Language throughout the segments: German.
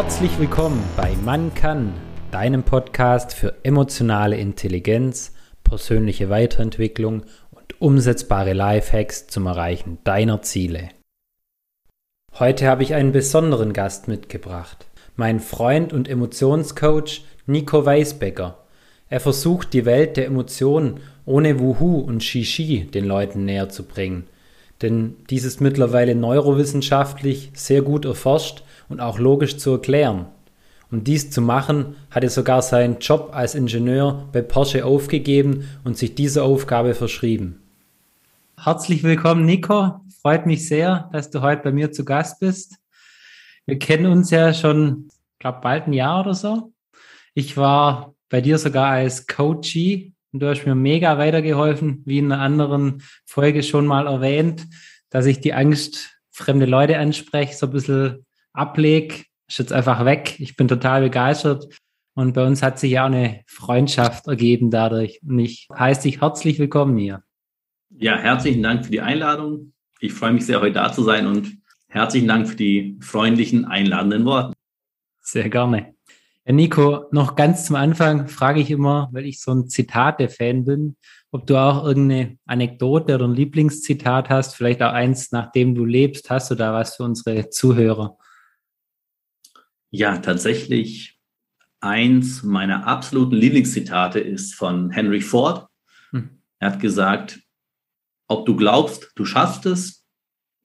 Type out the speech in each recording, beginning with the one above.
Herzlich willkommen bei Man kann, deinem Podcast für emotionale Intelligenz, persönliche Weiterentwicklung und umsetzbare Lifehacks zum Erreichen deiner Ziele. Heute habe ich einen besonderen Gast mitgebracht, mein Freund und Emotionscoach Nico Weisbecker. Er versucht die Welt der Emotionen ohne Wuhu und Shishi den Leuten näher zu bringen. Denn dies ist mittlerweile neurowissenschaftlich sehr gut erforscht und auch logisch zu erklären. Um dies zu machen, hat er sogar seinen Job als Ingenieur bei Porsche aufgegeben und sich dieser Aufgabe verschrieben. Herzlich willkommen, Nico. Freut mich sehr, dass du heute bei mir zu Gast bist. Wir kennen uns ja schon, glaube bald ein Jahr oder so. Ich war bei dir sogar als Coachie und du hast mir mega weitergeholfen, wie in einer anderen Folge schon mal erwähnt, dass ich die Angst, fremde Leute anspreche, so ein bisschen ablege, ist jetzt einfach weg. Ich bin total begeistert. Und bei uns hat sich ja auch eine Freundschaft ergeben dadurch. Und ich heiße dich herzlich willkommen hier. Ja, herzlichen Dank für die Einladung. Ich freue mich sehr, heute da zu sein und herzlichen Dank für die freundlichen, einladenden Worte. Sehr gerne. Ja, Nico, noch ganz zum Anfang frage ich immer, weil ich so ein Zitate-Fan bin, ob du auch irgendeine Anekdote oder ein Lieblingszitat hast, vielleicht auch eins, nachdem du lebst. Hast du da was für unsere Zuhörer? Ja, tatsächlich eins meiner absoluten Lieblingszitate ist von Henry Ford. Hm. Er hat gesagt, ob du glaubst, du schaffst es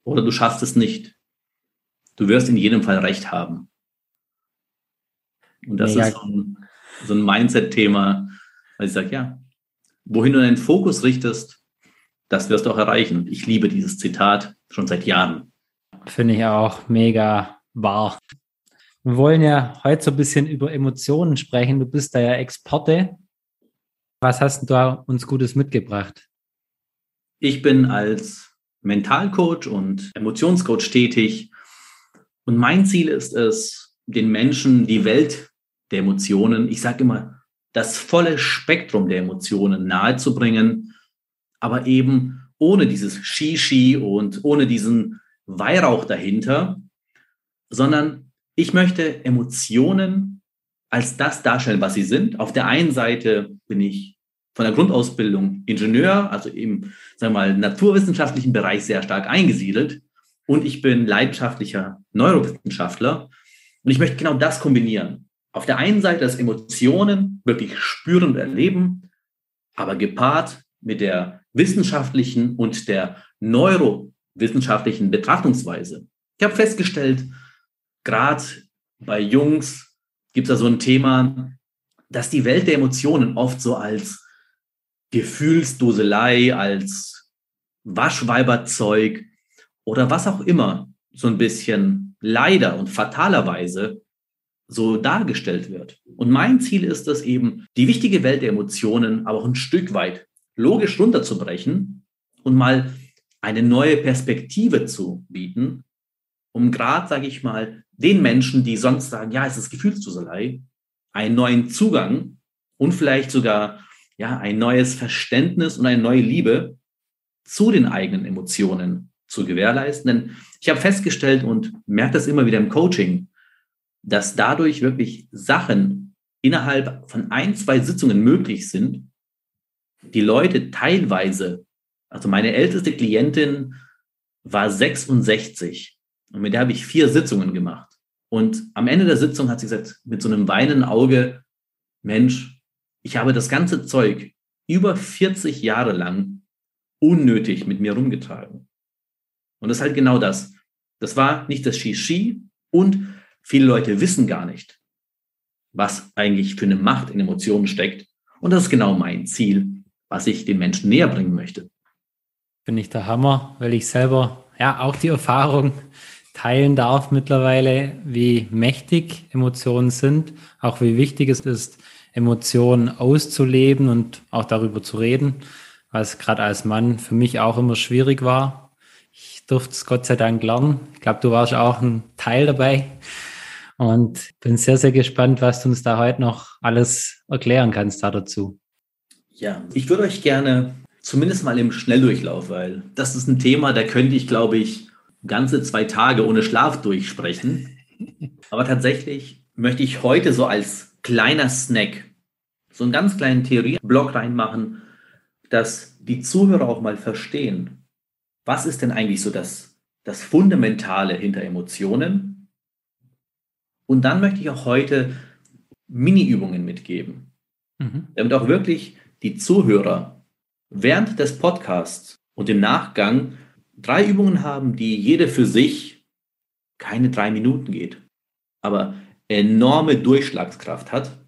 oder du schaffst es nicht. Du wirst in jedem Fall recht haben. Und das Mega. ist so ein, so ein Mindset-Thema, weil ich sage, ja, wohin du deinen Fokus richtest, das wirst du auch erreichen. Ich liebe dieses Zitat schon seit Jahren. Finde ich auch mega wahr. Wir wollen ja heute so ein bisschen über Emotionen sprechen. Du bist da ja Exporte. Was hast du da uns Gutes mitgebracht? Ich bin als Mentalcoach und Emotionscoach tätig. Und mein Ziel ist es, den Menschen die Welt der Emotionen, ich sage immer, das volle Spektrum der Emotionen nahezubringen, aber eben ohne dieses Shishi und ohne diesen Weihrauch dahinter, sondern ich möchte Emotionen als das darstellen, was sie sind. Auf der einen Seite bin ich von der Grundausbildung Ingenieur, also im, sagen wir mal, naturwissenschaftlichen Bereich sehr stark eingesiedelt. Und ich bin leidenschaftlicher Neurowissenschaftler. Und ich möchte genau das kombinieren. Auf der einen Seite das Emotionen wirklich spüren und erleben, aber gepaart mit der wissenschaftlichen und der neurowissenschaftlichen Betrachtungsweise. Ich habe festgestellt, gerade bei Jungs gibt es da so ein Thema, dass die Welt der Emotionen oft so als Gefühlsduselei, als Waschweiberzeug oder was auch immer so ein bisschen leider und fatalerweise so dargestellt wird. Und mein Ziel ist es eben, die wichtige Welt der Emotionen aber auch ein Stück weit logisch runterzubrechen und mal eine neue Perspektive zu bieten, um gerade, sage ich mal, den Menschen, die sonst sagen, ja, es ist Gefühlsduselei, einen neuen Zugang und vielleicht sogar ja, ein neues Verständnis und eine neue Liebe zu den eigenen Emotionen zu gewährleisten. Denn ich habe festgestellt und merke das immer wieder im Coaching, dass dadurch wirklich Sachen innerhalb von ein, zwei Sitzungen möglich sind, die Leute teilweise, also meine älteste Klientin war 66 und mit der habe ich vier Sitzungen gemacht. Und am Ende der Sitzung hat sie gesagt, mit so einem weinenden Auge, Mensch, ich habe das ganze Zeug über 40 Jahre lang unnötig mit mir rumgetragen. Und das ist halt genau das. Das war nicht das Shishi und viele Leute wissen gar nicht, was eigentlich für eine Macht in Emotionen steckt. Und das ist genau mein Ziel, was ich den Menschen näher bringen möchte. Finde ich der Hammer, weil ich selber ja auch die Erfahrung teilen darf mittlerweile, wie mächtig Emotionen sind, auch wie wichtig es ist, Emotionen auszuleben und auch darüber zu reden, was gerade als Mann für mich auch immer schwierig war. Ich durfte es Gott sei Dank lernen. Ich glaube, du warst auch ein Teil dabei und bin sehr, sehr gespannt, was du uns da heute noch alles erklären kannst da dazu. Ja, ich würde euch gerne zumindest mal im Schnelldurchlauf, weil das ist ein Thema, da könnte ich, glaube ich, ganze zwei Tage ohne Schlaf durchsprechen. Aber tatsächlich möchte ich heute so als kleiner Snack so einen ganz kleinen Theorieblock reinmachen, dass die Zuhörer auch mal verstehen, was ist denn eigentlich so das, das Fundamentale hinter Emotionen? Und dann möchte ich auch heute Mini-Übungen mitgeben, mhm. damit auch wirklich die Zuhörer während des Podcasts und im Nachgang drei Übungen haben, die jede für sich keine drei Minuten geht, aber enorme Durchschlagskraft hat.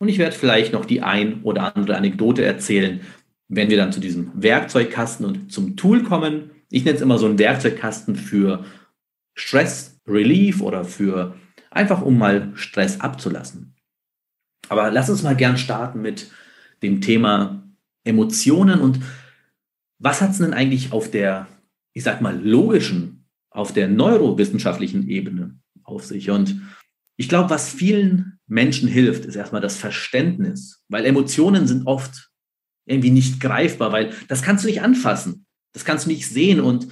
Und ich werde vielleicht noch die ein oder andere Anekdote erzählen, wenn wir dann zu diesem Werkzeugkasten und zum Tool kommen. Ich nenne es immer so einen Werkzeugkasten für Stress Relief oder für einfach um mal Stress abzulassen. Aber lass uns mal gern starten mit dem Thema Emotionen und was hat es denn eigentlich auf der, ich sag mal, logischen, auf der neurowissenschaftlichen Ebene auf sich? Und ich glaube, was vielen Menschen hilft, ist erstmal das Verständnis, weil Emotionen sind oft irgendwie nicht greifbar, weil das kannst du nicht anfassen, das kannst du nicht sehen und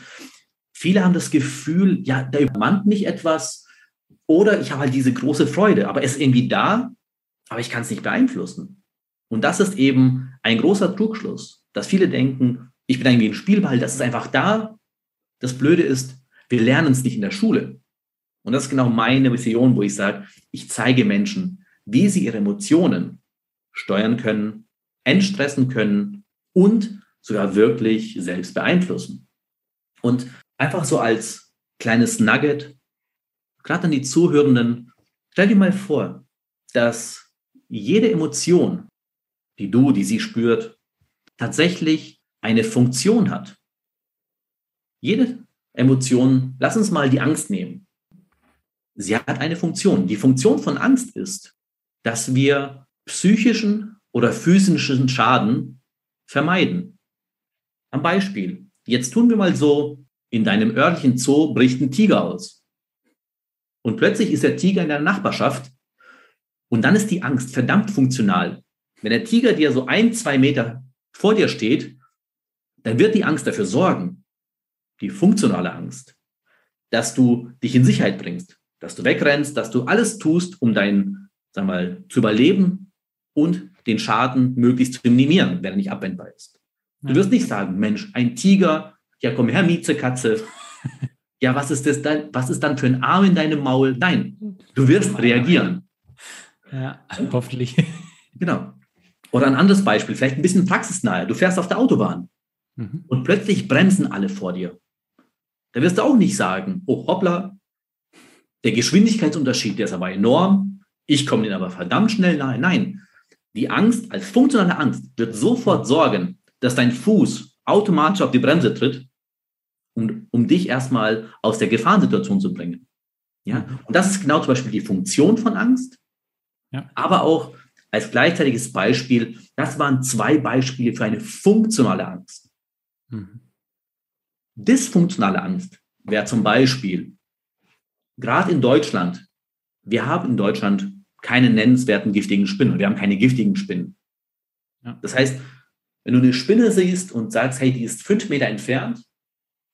viele haben das Gefühl, ja, da übermannt mich etwas oder ich habe halt diese große Freude, aber es ist irgendwie da, aber ich kann es nicht beeinflussen. Und das ist eben ein großer Trugschluss, dass viele denken, ich bin irgendwie ein Spielball, das ist einfach da. Das Blöde ist, wir lernen es nicht in der Schule. Und das ist genau meine Vision, wo ich sage, ich zeige Menschen, wie sie ihre Emotionen steuern können, entstressen können und sogar wirklich selbst beeinflussen. Und einfach so als kleines Nugget, gerade an die Zuhörenden, stell dir mal vor, dass jede Emotion, die du, die sie spürt, tatsächlich eine Funktion hat. Jede Emotion, lass uns mal die Angst nehmen. Sie hat eine Funktion. Die Funktion von Angst ist, dass wir psychischen oder physischen Schaden vermeiden. Am Beispiel, jetzt tun wir mal so, in deinem örtlichen Zoo bricht ein Tiger aus. Und plötzlich ist der Tiger in der Nachbarschaft und dann ist die Angst verdammt funktional. Wenn der Tiger dir so ein, zwei Meter vor dir steht, dann wird die Angst dafür sorgen, die funktionale Angst, dass du dich in Sicherheit bringst, dass du wegrennst, dass du alles tust, um dein, sag mal, zu überleben und den Schaden möglichst zu minimieren, wenn er nicht abwendbar ist. Du wirst nicht sagen, Mensch, ein Tiger, ja komm her, Miezekatze. Ja, was ist das dann, was ist dann für ein Arm in deinem Maul? Nein, du wirst reagieren. Ja, hoffentlich. Genau. Oder ein anderes Beispiel, vielleicht ein bisschen praxisnahe. Du fährst auf der Autobahn mhm. und plötzlich bremsen alle vor dir. Da wirst du auch nicht sagen, oh hoppla, der Geschwindigkeitsunterschied, der ist aber enorm, ich komme denen aber verdammt schnell nahe. Nein, die Angst als funktionale Angst wird sofort sorgen, dass dein Fuß automatisch auf die Bremse tritt, um, um dich erstmal aus der Gefahrensituation zu bringen. Ja? Und das ist genau zum Beispiel die Funktion von Angst, ja. aber auch als gleichzeitiges Beispiel, das waren zwei Beispiele für eine funktionale Angst. Mhm. Dysfunktionale Angst wäre zum Beispiel, gerade in Deutschland, wir haben in Deutschland keine nennenswerten giftigen Spinnen. Wir haben keine giftigen Spinnen. Ja. Das heißt, wenn du eine Spinne siehst und sagst, hey, die ist fünf Meter entfernt,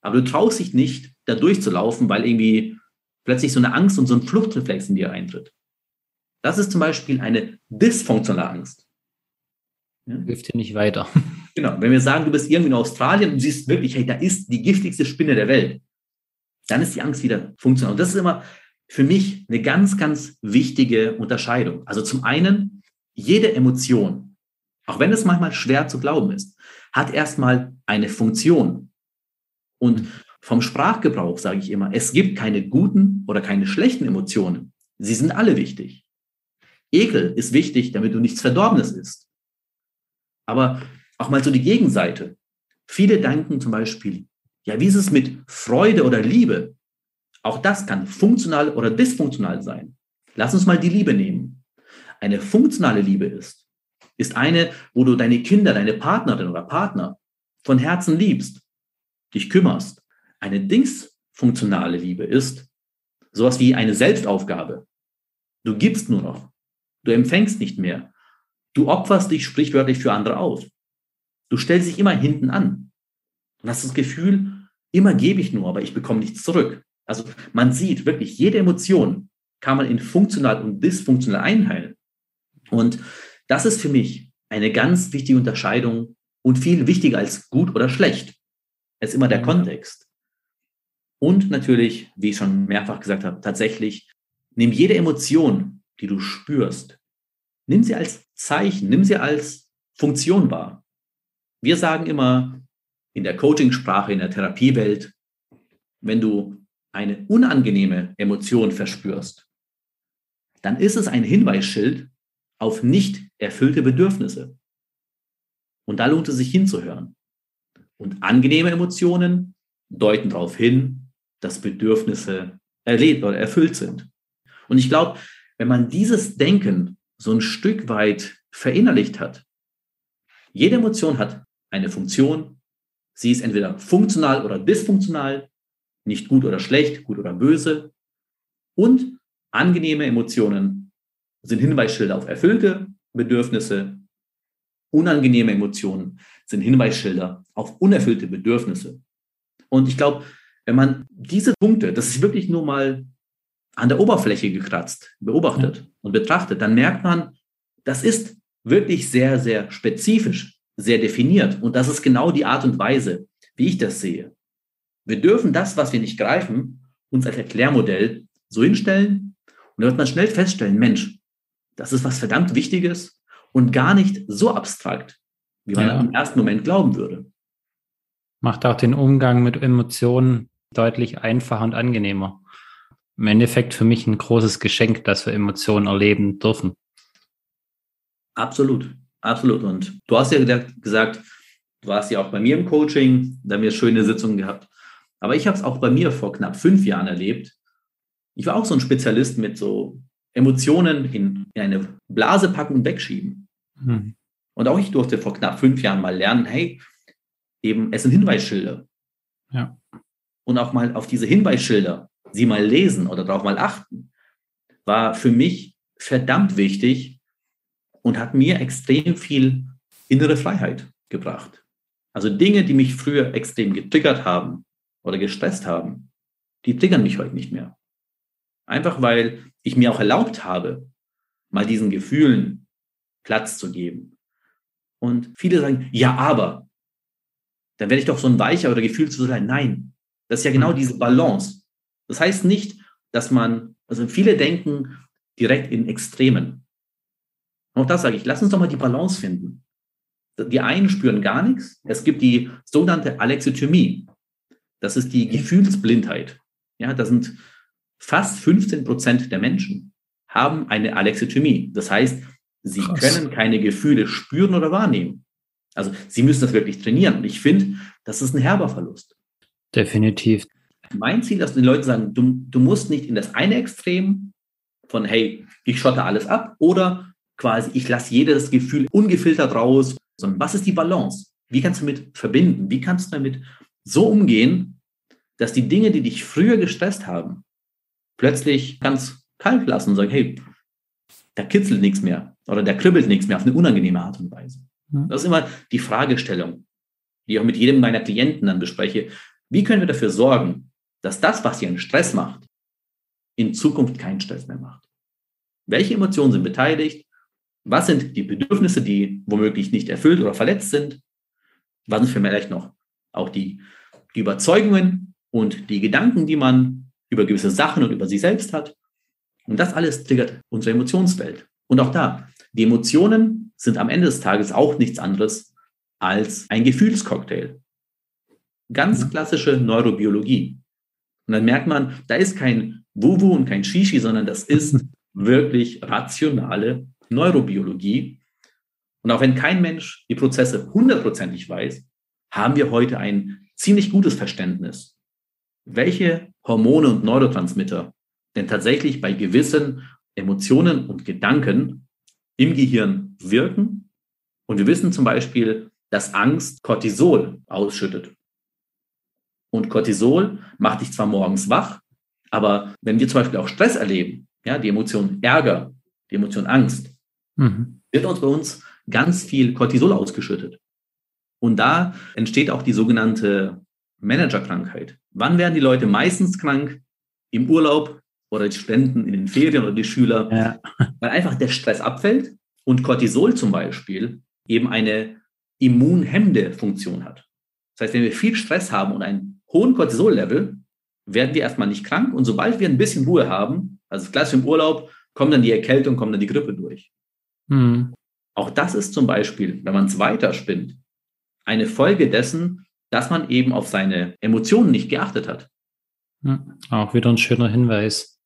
aber du traust dich nicht, da durchzulaufen, weil irgendwie plötzlich so eine Angst und so ein Fluchtreflex in dir eintritt. Das ist zum Beispiel eine dysfunktionale Angst. Ja? Hilft dir nicht weiter. Genau. Wenn wir sagen, du bist irgendwie in Australien und siehst wirklich, hey, da ist die giftigste Spinne der Welt, dann ist die Angst wieder funktional. Und das ist immer für mich eine ganz, ganz wichtige Unterscheidung. Also zum einen, jede Emotion, auch wenn es manchmal schwer zu glauben ist, hat erstmal eine Funktion. Und vom Sprachgebrauch sage ich immer, es gibt keine guten oder keine schlechten Emotionen. Sie sind alle wichtig. Ekel ist wichtig, damit du nichts Verdorbenes isst. Aber auch mal so die Gegenseite. Viele denken zum Beispiel, ja, wie ist es mit Freude oder Liebe? Auch das kann funktional oder dysfunktional sein. Lass uns mal die Liebe nehmen. Eine funktionale Liebe ist, ist eine, wo du deine Kinder, deine Partnerin oder Partner von Herzen liebst, dich kümmerst. Eine dysfunktionale Liebe ist sowas wie eine Selbstaufgabe. Du gibst nur noch. Du empfängst nicht mehr. Du opferst dich sprichwörtlich für andere aus. Du stellst dich immer hinten an. Du hast das Gefühl, immer gebe ich nur, aber ich bekomme nichts zurück. Also man sieht wirklich, jede Emotion kann man in funktional und dysfunktional einteilen. Und das ist für mich eine ganz wichtige Unterscheidung und viel wichtiger als gut oder schlecht. Es ist immer der Kontext. Und natürlich, wie ich schon mehrfach gesagt habe, tatsächlich, nimm jede Emotion, die du spürst, nimm sie als Zeichen, nimm sie als Funktion wahr. Wir sagen immer in der Coaching-Sprache, in der Therapiewelt, wenn du eine unangenehme Emotion verspürst, dann ist es ein Hinweisschild auf nicht erfüllte Bedürfnisse. Und da lohnt es sich hinzuhören. Und angenehme Emotionen deuten darauf hin, dass Bedürfnisse erlebt oder erfüllt sind. Und ich glaube, wenn man dieses Denken so ein Stück weit verinnerlicht hat, jede Emotion hat eine Funktion. Sie ist entweder funktional oder dysfunktional, nicht gut oder schlecht, gut oder böse. Und angenehme Emotionen sind Hinweisschilder auf erfüllte Bedürfnisse. Unangenehme Emotionen sind Hinweisschilder auf unerfüllte Bedürfnisse. Und ich glaube, wenn man diese Punkte, das ist wirklich nur mal an der Oberfläche gekratzt, beobachtet und betrachtet, dann merkt man, das ist wirklich sehr, sehr spezifisch, sehr definiert. Und das ist genau die Art und Weise, wie ich das sehe. Wir dürfen das, was wir nicht greifen, uns als Erklärmodell so hinstellen und da wird man schnell feststellen, Mensch, das ist was verdammt Wichtiges und gar nicht so abstrakt, wie man ja. im ersten Moment glauben würde. Macht auch den Umgang mit Emotionen deutlich einfacher und angenehmer. Im Endeffekt für mich ein großes Geschenk, dass wir Emotionen erleben dürfen. Absolut, absolut. Und du hast ja gesagt, du warst ja auch bei mir im Coaching, da haben wir schöne Sitzungen gehabt. Aber ich habe es auch bei mir vor knapp fünf Jahren erlebt. Ich war auch so ein Spezialist mit so Emotionen in, in eine Blase packen und wegschieben. Hm. Und auch ich durfte vor knapp fünf Jahren mal lernen, hey, eben, es sind Hinweisschilder. Ja. Und auch mal auf diese Hinweisschilder, sie mal lesen oder darauf mal achten, war für mich verdammt wichtig und hat mir extrem viel innere Freiheit gebracht. Also Dinge, die mich früher extrem getriggert haben oder gestresst haben, die triggern mich heute nicht mehr. Einfach weil ich mir auch erlaubt habe, mal diesen Gefühlen Platz zu geben. Und viele sagen, ja, aber, dann werde ich doch so ein weicher oder gefühlt zu sein. Nein, das ist ja genau mhm. diese Balance. Das heißt nicht, dass man, also viele denken direkt in Extremen. Auch das sage ich, lass uns doch mal die Balance finden. Die einen spüren gar nichts. Es gibt die sogenannte Alexithymie. Das ist die Gefühlsblindheit. Ja, das sind fast 15 Prozent der Menschen haben eine Alexithymie. Das heißt, sie Krass. können keine Gefühle spüren oder wahrnehmen. Also sie müssen das wirklich trainieren. Und ich finde, das ist ein herber Verlust. Definitiv. Mein Ziel ist, dass die Leute sagen, du, du musst nicht in das eine Extrem von, hey, ich schotte alles ab oder quasi, ich lasse jedes Gefühl ungefiltert raus, sondern was ist die Balance? Wie kannst du damit verbinden? Wie kannst du damit so umgehen, dass die Dinge, die dich früher gestresst haben, plötzlich ganz kalt lassen und sagen, hey, da kitzelt nichts mehr oder da kribbelt nichts mehr auf eine unangenehme Art und Weise. Das ist immer die Fragestellung, die ich auch mit jedem meiner Klienten dann bespreche. Wie können wir dafür sorgen, dass das, was einen Stress macht, in Zukunft keinen Stress mehr macht? Welche Emotionen sind beteiligt? Was sind die Bedürfnisse, die womöglich nicht erfüllt oder verletzt sind? Was sind vielleicht noch auch die, die Überzeugungen und die Gedanken, die man über gewisse Sachen und über sich selbst hat? Und das alles triggert unsere Emotionswelt. Und auch da, die Emotionen sind am Ende des Tages auch nichts anderes als ein Gefühlscocktail. Ganz klassische Neurobiologie. Und dann merkt man, da ist kein Wuwu und kein Shishi, sondern das ist wirklich rationale Neurobiologie. Und auch wenn kein Mensch die Prozesse hundertprozentig weiß, haben wir heute ein ziemlich gutes Verständnis, welche Hormone und Neurotransmitter denn tatsächlich bei gewissen Emotionen und Gedanken im Gehirn wirken. Und wir wissen zum Beispiel, dass Angst Cortisol ausschüttet. Und Cortisol macht dich zwar morgens wach, aber wenn wir zum Beispiel auch Stress erleben, ja, die Emotion Ärger, die Emotion Angst, mhm. wird uns bei uns ganz viel Cortisol ausgeschüttet. Und da entsteht auch die sogenannte Managerkrankheit. Wann werden die Leute meistens krank? Im Urlaub oder die Studenten in den Ferien oder die Schüler, ja. weil einfach der Stress abfällt und Cortisol zum Beispiel eben eine immunhemmende Funktion hat. Das heißt, wenn wir viel Stress haben und einen hohen Cortisol-Level, werden wir erstmal nicht krank und sobald wir ein bisschen Ruhe haben, also das im Urlaub, kommt dann die Erkältung, kommt dann die Grippe durch. Mhm. Auch das ist zum Beispiel, wenn man es weiterspinnt, eine Folge dessen, dass man eben auf seine Emotionen nicht geachtet hat. Ja, auch wieder ein schöner Hinweis.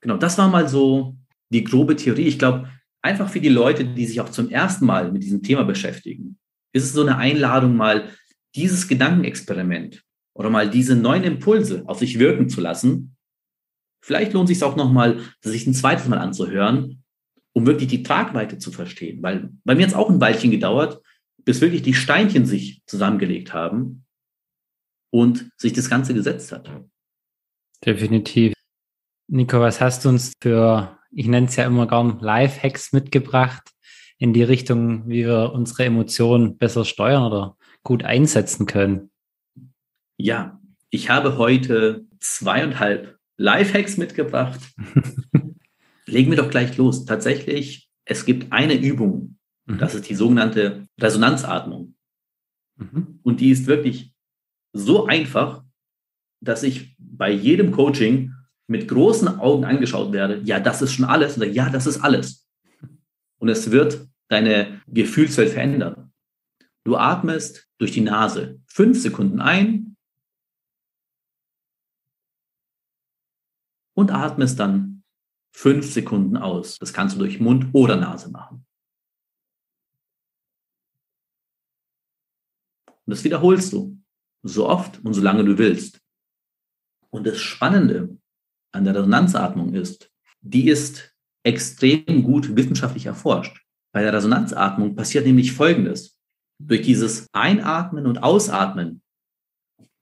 Genau, das war mal so die grobe Theorie. Ich glaube, einfach für die Leute, die sich auch zum ersten Mal mit diesem Thema beschäftigen, ist es so eine Einladung, mal dieses Gedankenexperiment oder mal diese neuen Impulse auf sich wirken zu lassen. Vielleicht lohnt es sich auch nochmal, sich ein zweites Mal anzuhören, um wirklich die Tragweite zu verstehen. Weil bei mir hat es auch ein Weilchen gedauert, bis wirklich die Steinchen sich zusammengelegt haben und sich das Ganze gesetzt hat. Definitiv. Nico, was hast du uns für, ich nenne es ja immer gern, Live-Hacks mitgebracht in die Richtung, wie wir unsere Emotionen besser steuern oder gut einsetzen können? Ja, ich habe heute zweieinhalb Live-Hacks mitgebracht. Legen wir doch gleich los. Tatsächlich, es gibt eine Übung, mhm. das ist die sogenannte Resonanzatmung. Mhm. Und die ist wirklich so einfach, dass ich bei jedem Coaching mit großen Augen angeschaut werde. Ja, das ist schon alles. Oder ja, das ist alles. Und es wird deine Gefühlswelt verändern. Du atmest durch die Nase fünf Sekunden ein und atmest dann fünf Sekunden aus. Das kannst du durch Mund oder Nase machen. Und das wiederholst du so oft und so lange du willst. Und das Spannende an der Resonanzatmung ist, die ist extrem gut wissenschaftlich erforscht. Bei der Resonanzatmung passiert nämlich Folgendes. Durch dieses Einatmen und Ausatmen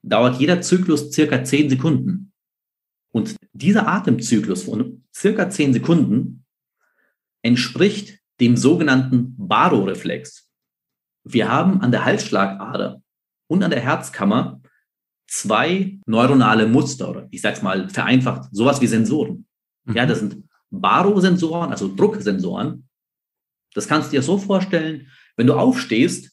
dauert jeder Zyklus circa zehn Sekunden. Dieser Atemzyklus von circa zehn Sekunden entspricht dem sogenannten Baroreflex. Wir haben an der Halsschlagader und an der Herzkammer zwei neuronale Muster, oder ich sag's mal vereinfacht, sowas wie Sensoren. Mhm. Ja, das sind Barosensoren, also Drucksensoren. Das kannst du dir so vorstellen, wenn du aufstehst,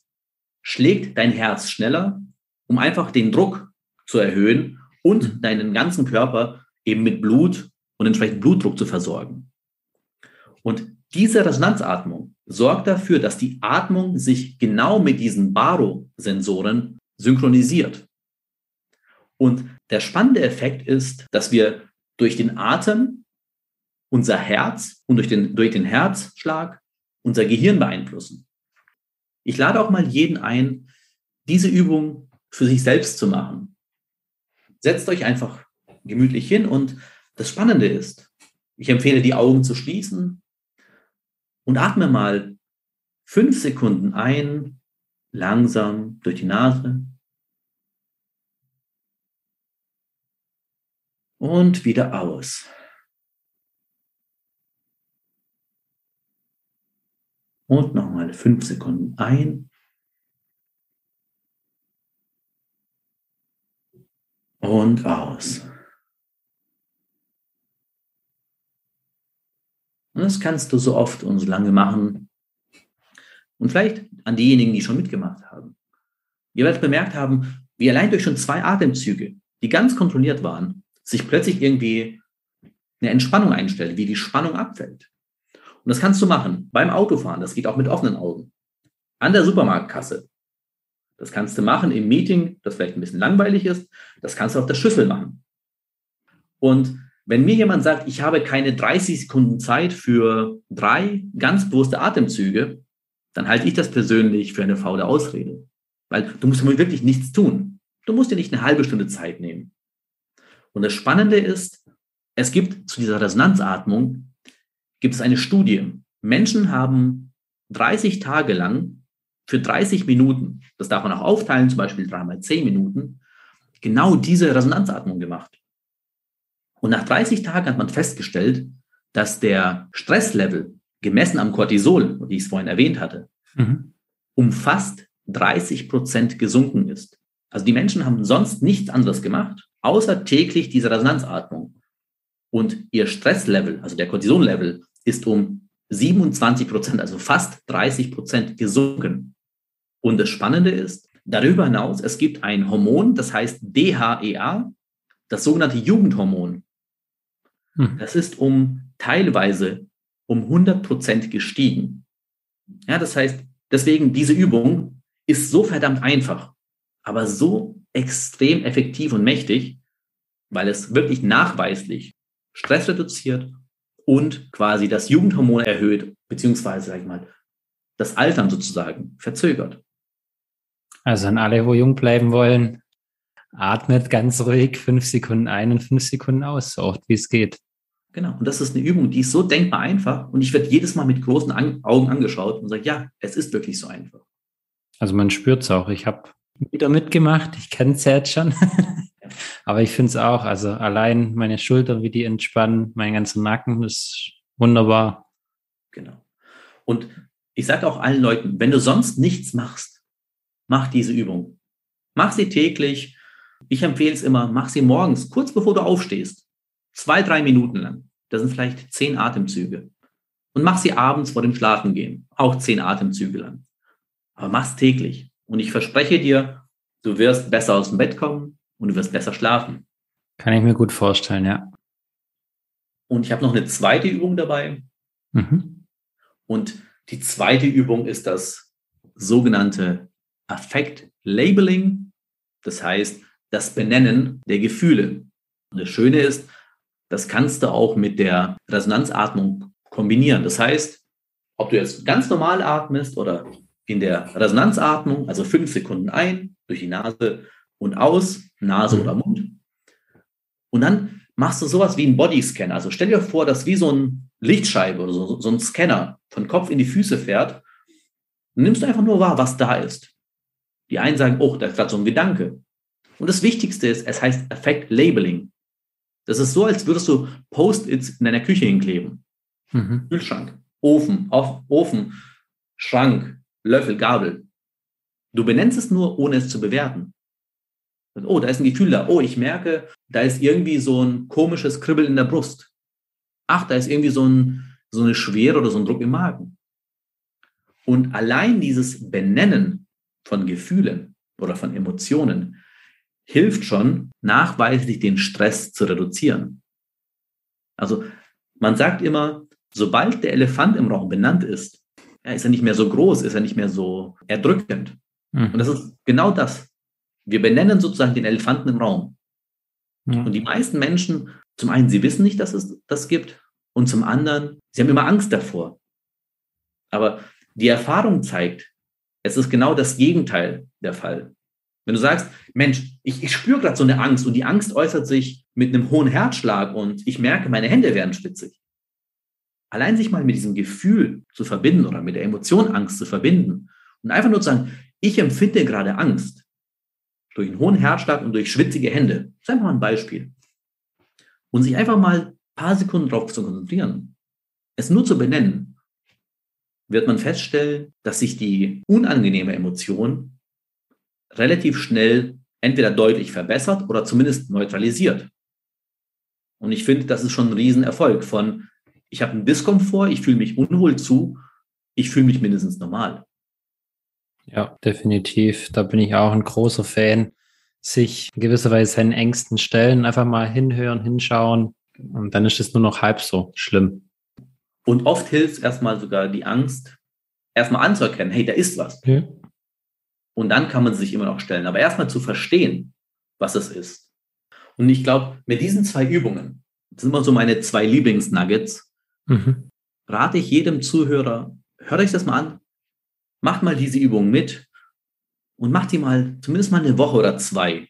schlägt dein Herz schneller, um einfach den Druck zu erhöhen und mhm. deinen ganzen Körper eben mit Blut und entsprechend Blutdruck zu versorgen. Und diese Resonanzatmung sorgt dafür, dass die Atmung sich genau mit diesen Barosensoren synchronisiert. Und der spannende Effekt ist, dass wir durch den Atem unser Herz und durch den, durch den Herzschlag unser Gehirn beeinflussen. Ich lade auch mal jeden ein, diese Übung für sich selbst zu machen. Setzt euch einfach gemütlich hin und das Spannende ist, ich empfehle die Augen zu schließen und atme mal fünf Sekunden ein, langsam durch die Nase und wieder aus. Und nochmal fünf Sekunden ein. Und aus. Und das kannst du so oft und so lange machen. Und vielleicht an diejenigen, die schon mitgemacht haben. Ihr werdet bemerkt haben, wie allein durch schon zwei Atemzüge, die ganz kontrolliert waren, sich plötzlich irgendwie eine Entspannung einstellt, wie die Spannung abfällt. Und das kannst du machen beim Autofahren, das geht auch mit offenen Augen. An der Supermarktkasse. Das kannst du machen im Meeting, das vielleicht ein bisschen langweilig ist. Das kannst du auf der Schüssel machen. Und wenn mir jemand sagt, ich habe keine 30 Sekunden Zeit für drei ganz bewusste Atemzüge, dann halte ich das persönlich für eine faule Ausrede. Weil du musst wirklich nichts tun. Du musst dir nicht eine halbe Stunde Zeit nehmen. Und das Spannende ist, es gibt zu dieser Resonanzatmung, gibt es eine Studie. Menschen haben 30 Tage lang für 30 Minuten, das darf man auch aufteilen, zum Beispiel dreimal 10 Minuten, genau diese Resonanzatmung gemacht. Und nach 30 Tagen hat man festgestellt, dass der Stresslevel gemessen am Cortisol, wie ich es vorhin erwähnt hatte, mhm. um fast 30 Prozent gesunken ist. Also die Menschen haben sonst nichts anderes gemacht, außer täglich diese Resonanzatmung. Und ihr Stresslevel, also der Cortisonlevel, ist um 27 Prozent, also fast 30 Prozent gesunken. Und das Spannende ist, darüber hinaus, es gibt ein Hormon, das heißt DHEA, das sogenannte Jugendhormon. Hm. Das ist um teilweise um 100 Prozent gestiegen. Ja, das heißt, deswegen diese Übung ist so verdammt einfach, aber so extrem effektiv und mächtig, weil es wirklich nachweislich Stress reduziert und quasi das Jugendhormon erhöht, beziehungsweise, sag ich mal, das Altern sozusagen verzögert. Also an alle, wo jung bleiben wollen, atmet ganz ruhig fünf Sekunden ein und fünf Sekunden aus, so oft wie es geht. Genau. Und das ist eine Übung, die ist so denkbar einfach. Und ich werde jedes Mal mit großen An Augen angeschaut und sage, ja, es ist wirklich so einfach. Also man spürt es auch. Ich habe wieder mitgemacht. Ich kenne es ja jetzt schon. Aber ich finde es auch. Also allein meine Schultern, wie die entspannen, mein ganzer Nacken, ist wunderbar. Genau. Und ich sage auch allen Leuten, wenn du sonst nichts machst, mach diese Übung. Mach sie täglich. Ich empfehle es immer, mach sie morgens, kurz bevor du aufstehst. Zwei, drei Minuten lang. Das sind vielleicht zehn Atemzüge. Und mach sie abends vor dem Schlafengehen. Auch zehn Atemzüge lang. Aber mach's täglich. Und ich verspreche dir, du wirst besser aus dem Bett kommen und du wirst besser schlafen. Kann ich mir gut vorstellen, ja. Und ich habe noch eine zweite Übung dabei. Mhm. Und die zweite Übung ist das sogenannte Affect Labeling. Das heißt, das Benennen der Gefühle. Und das Schöne ist, das kannst du auch mit der Resonanzatmung kombinieren. Das heißt, ob du jetzt ganz normal atmest oder in der Resonanzatmung, also fünf Sekunden ein durch die Nase und aus, Nase oder Mund. Und dann machst du sowas wie ein Bodyscan. Also stell dir vor, dass wie so ein Lichtscheibe oder so, so ein Scanner von Kopf in die Füße fährt. Dann nimmst du einfach nur wahr, was da ist. Die einen sagen, oh, da ist gerade so ein Gedanke. Und das Wichtigste ist, es heißt Effect Labeling. Das ist so, als würdest du Post-its in deiner Küche hinkleben. Mhm. Kühlschrank, Ofen, auf, Ofen, Schrank, Löffel, Gabel. Du benennst es nur, ohne es zu bewerten. Oh, da ist ein Gefühl da. Oh, ich merke, da ist irgendwie so ein komisches Kribbeln in der Brust. Ach, da ist irgendwie so, ein, so eine Schwere oder so ein Druck im Magen. Und allein dieses Benennen von Gefühlen oder von Emotionen hilft schon, nachweislich den Stress zu reduzieren. Also man sagt immer, sobald der Elefant im Raum benannt ist, ist er nicht mehr so groß, ist er nicht mehr so erdrückend. Mhm. Und das ist genau das. Wir benennen sozusagen den Elefanten im Raum. Mhm. Und die meisten Menschen, zum einen, sie wissen nicht, dass es das gibt, und zum anderen, sie haben immer Angst davor. Aber die Erfahrung zeigt, es ist genau das Gegenteil der Fall. Wenn du sagst, Mensch, ich, ich spüre gerade so eine Angst und die Angst äußert sich mit einem hohen Herzschlag und ich merke, meine Hände werden spitzig. Allein sich mal mit diesem Gefühl zu verbinden oder mit der Emotion Angst zu verbinden und einfach nur zu sagen, ich empfinde gerade Angst durch einen hohen Herzschlag und durch schwitzige Hände. Das ist einfach mal ein Beispiel. Und sich einfach mal ein paar Sekunden darauf zu konzentrieren, es nur zu benennen, wird man feststellen, dass sich die unangenehme Emotion relativ schnell entweder deutlich verbessert oder zumindest neutralisiert. Und ich finde, das ist schon ein Riesenerfolg von ich habe einen Diskomfort, ich fühle mich unwohl zu, ich fühle mich mindestens normal. Ja, definitiv. Da bin ich auch ein großer Fan. Sich in gewisser Weise seinen Ängsten stellen, einfach mal hinhören, hinschauen. Und dann ist es nur noch halb so schlimm. Und oft hilft es erstmal sogar die Angst, erstmal anzuerkennen, hey, da ist was. Ja. Und dann kann man sich immer noch stellen. Aber erstmal zu verstehen, was es ist. Und ich glaube, mit diesen zwei Übungen, das sind immer so meine zwei Lieblingsnuggets, mhm. rate ich jedem Zuhörer, hört euch das mal an, macht mal diese Übung mit und macht die mal zumindest mal eine Woche oder zwei.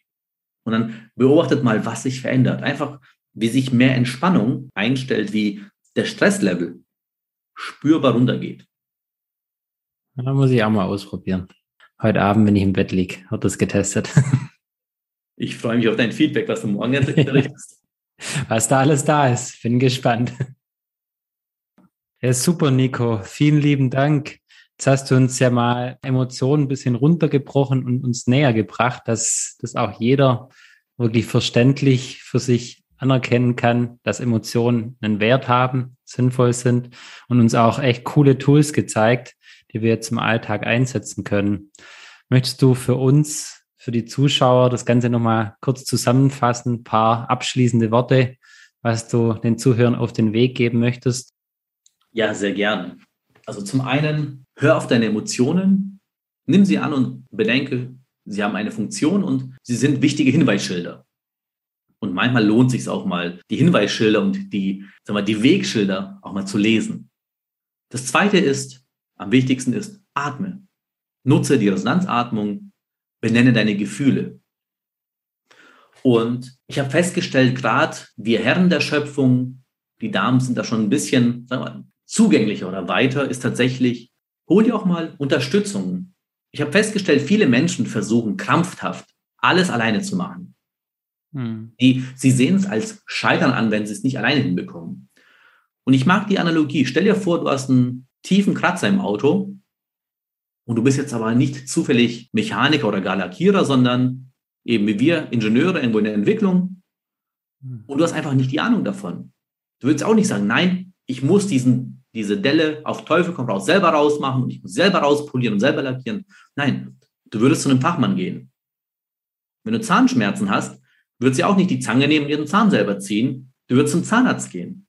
Und dann beobachtet mal, was sich verändert. Einfach, wie sich mehr Entspannung einstellt, wie der Stresslevel spürbar runtergeht. Da muss ich auch mal ausprobieren. Heute Abend, wenn ich im Bett liege, wird das getestet. Ich freue mich auf dein Feedback, was du morgen berichtest. was da alles da ist. Bin gespannt. Ja, super, Nico. Vielen lieben Dank. Jetzt hast du uns ja mal Emotionen ein bisschen runtergebrochen und uns näher gebracht, dass das auch jeder wirklich verständlich für sich anerkennen kann, dass Emotionen einen Wert haben, sinnvoll sind und uns auch echt coole Tools gezeigt, die wir jetzt im Alltag einsetzen können. Möchtest du für uns, für die Zuschauer das Ganze nochmal kurz zusammenfassen, paar abschließende Worte, was du den Zuhörern auf den Weg geben möchtest? Ja, sehr gerne. Also zum einen, hör auf deine Emotionen, nimm sie an und bedenke, sie haben eine Funktion und sie sind wichtige Hinweisschilder. Und manchmal lohnt sich auch mal, die Hinweisschilder und die, sagen wir, die Wegschilder auch mal zu lesen. Das zweite ist, am wichtigsten ist, atme. Nutze die Resonanzatmung, benenne deine Gefühle. Und ich habe festgestellt, gerade wir Herren der Schöpfung, die Damen sind da schon ein bisschen sagen wir, zugänglicher oder weiter, ist tatsächlich, hol dir auch mal Unterstützung. Ich habe festgestellt, viele Menschen versuchen krampfhaft alles alleine zu machen. Hm. Die, sie sehen es als Scheitern an, wenn sie es nicht alleine hinbekommen. Und ich mag die Analogie. Stell dir vor, du hast einen tiefen Kratzer im Auto und du bist jetzt aber nicht zufällig Mechaniker oder gar Lackierer, sondern eben wie wir Ingenieure irgendwo in der Entwicklung hm. und du hast einfach nicht die Ahnung davon. Du würdest auch nicht sagen, nein, ich muss diesen, diese Delle auf Teufel komm raus selber rausmachen und ich muss selber rauspolieren und selber lackieren. Nein, du würdest zu einem Fachmann gehen. Wenn du Zahnschmerzen hast, würdest du auch nicht die Zange nehmen und ihren Zahn selber ziehen. Du würdest zum Zahnarzt gehen.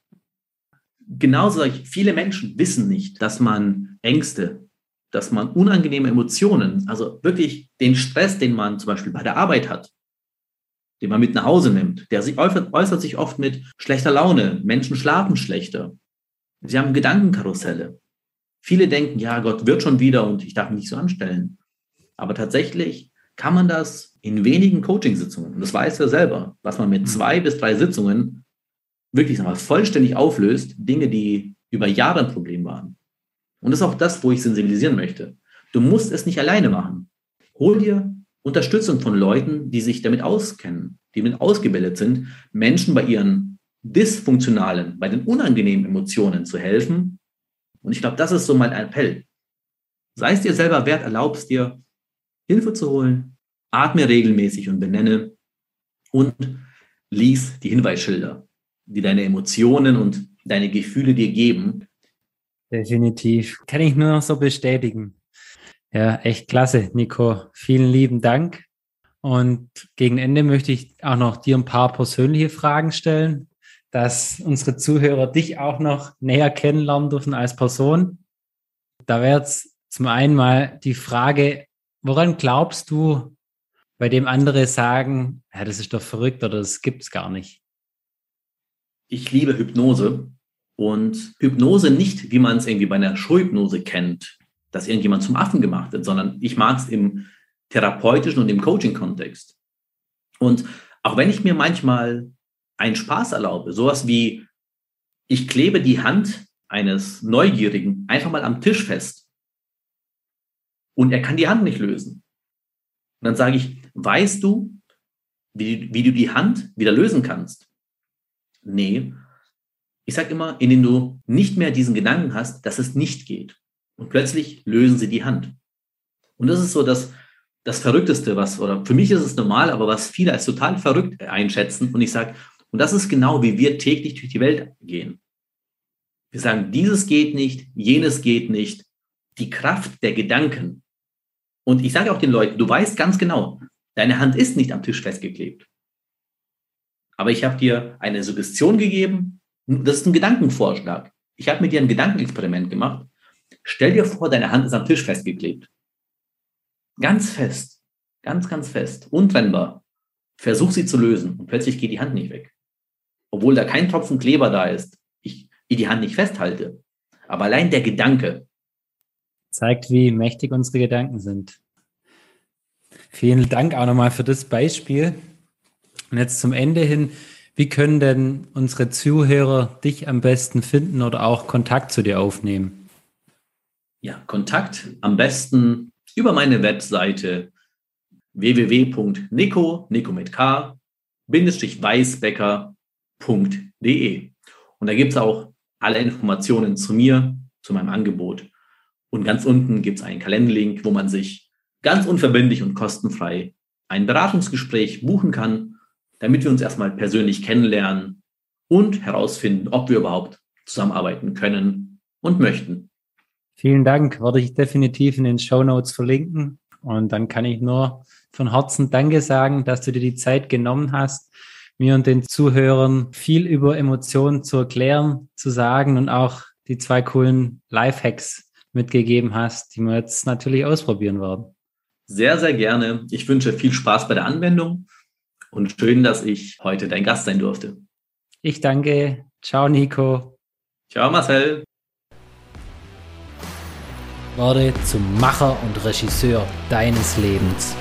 Genauso viele Menschen wissen nicht, dass man Ängste, dass man unangenehme Emotionen, also wirklich den Stress, den man zum Beispiel bei der Arbeit hat, den man mit nach Hause nimmt, der sich äußert, äußert sich oft mit schlechter Laune. Menschen schlafen schlechter. Sie haben Gedankenkarusselle. Viele denken, ja, Gott wird schon wieder und ich darf mich nicht so anstellen. Aber tatsächlich kann man das in wenigen Coachingsitzungen, und das weiß er selber, was man mit mhm. zwei bis drei Sitzungen wirklich mal, vollständig auflöst, Dinge, die über Jahre ein Problem waren. Und das ist auch das, wo ich sensibilisieren möchte. Du musst es nicht alleine machen. Hol dir Unterstützung von Leuten, die sich damit auskennen, die damit ausgebildet sind, Menschen bei ihren dysfunktionalen, bei den unangenehmen Emotionen zu helfen. Und ich glaube, das ist so mein Appell. Sei es dir selber wert, erlaubst dir, Hilfe zu holen, atme regelmäßig und benenne und lies die Hinweisschilder, die deine Emotionen und deine Gefühle dir geben. Definitiv. Kann ich nur noch so bestätigen. Ja, echt klasse, Nico. Vielen lieben Dank. Und gegen Ende möchte ich auch noch dir ein paar persönliche Fragen stellen, dass unsere Zuhörer dich auch noch näher kennenlernen dürfen als Person. Da wäre jetzt zum einen mal die Frage, woran glaubst du, bei dem andere sagen, ja, das ist doch verrückt oder das gibt es gar nicht? Ich liebe Hypnose und Hypnose nicht, wie man es irgendwie bei einer Schulhypnose kennt, dass irgendjemand zum Affen gemacht wird, sondern ich mag es im therapeutischen und im Coaching-Kontext. Und auch wenn ich mir manchmal einen Spaß erlaube, sowas wie, ich klebe die Hand eines Neugierigen einfach mal am Tisch fest und er kann die Hand nicht lösen. Und dann sage ich, weißt du, wie, wie du die Hand wieder lösen kannst? Nee. Ich sage immer, indem du nicht mehr diesen Gedanken hast, dass es nicht geht. Und plötzlich lösen sie die Hand. Und das ist so das, das Verrückteste, was, oder für mich ist es normal, aber was viele als total verrückt einschätzen. Und ich sage, und das ist genau, wie wir täglich durch die Welt gehen. Wir sagen, dieses geht nicht, jenes geht nicht. Die Kraft der Gedanken. Und ich sage auch den Leuten, du weißt ganz genau, deine Hand ist nicht am Tisch festgeklebt. Aber ich habe dir eine Suggestion gegeben. Das ist ein Gedankenvorschlag. Ich habe mit dir ein Gedankenexperiment gemacht. Stell dir vor, deine Hand ist am Tisch festgeklebt. Ganz fest. Ganz, ganz fest. Untrennbar. Versuch sie zu lösen und plötzlich geht die Hand nicht weg. Obwohl da kein Tropfen Kleber da ist. Ich, die Hand nicht festhalte. Aber allein der Gedanke. Zeigt, wie mächtig unsere Gedanken sind. Vielen Dank auch nochmal für das Beispiel. Und jetzt zum Ende hin, wie können denn unsere Zuhörer dich am besten finden oder auch Kontakt zu dir aufnehmen? ja, Kontakt am besten über meine Webseite www.nico, Nico mit K, weißbecker.de. Und da gibt es auch alle Informationen zu mir, zu meinem Angebot. Und ganz unten gibt es einen Kalenderlink, wo man sich ganz unverbindlich und kostenfrei ein Beratungsgespräch buchen kann. damit wir uns erstmal persönlich kennenlernen und herausfinden, ob wir überhaupt zusammenarbeiten können und möchten. Vielen Dank, werde ich definitiv in den Show Notes verlinken. Und dann kann ich nur von Herzen Danke sagen, dass du dir die Zeit genommen hast, mir und den Zuhörern viel über Emotionen zu erklären, zu sagen und auch die zwei coolen Lifehacks mitgegeben hast, die wir jetzt natürlich ausprobieren werden. Sehr, sehr gerne. Ich wünsche viel Spaß bei der Anwendung und schön, dass ich heute dein Gast sein durfte. Ich danke. Ciao, Nico. Ciao, Marcel. Werde zum Macher und Regisseur deines Lebens.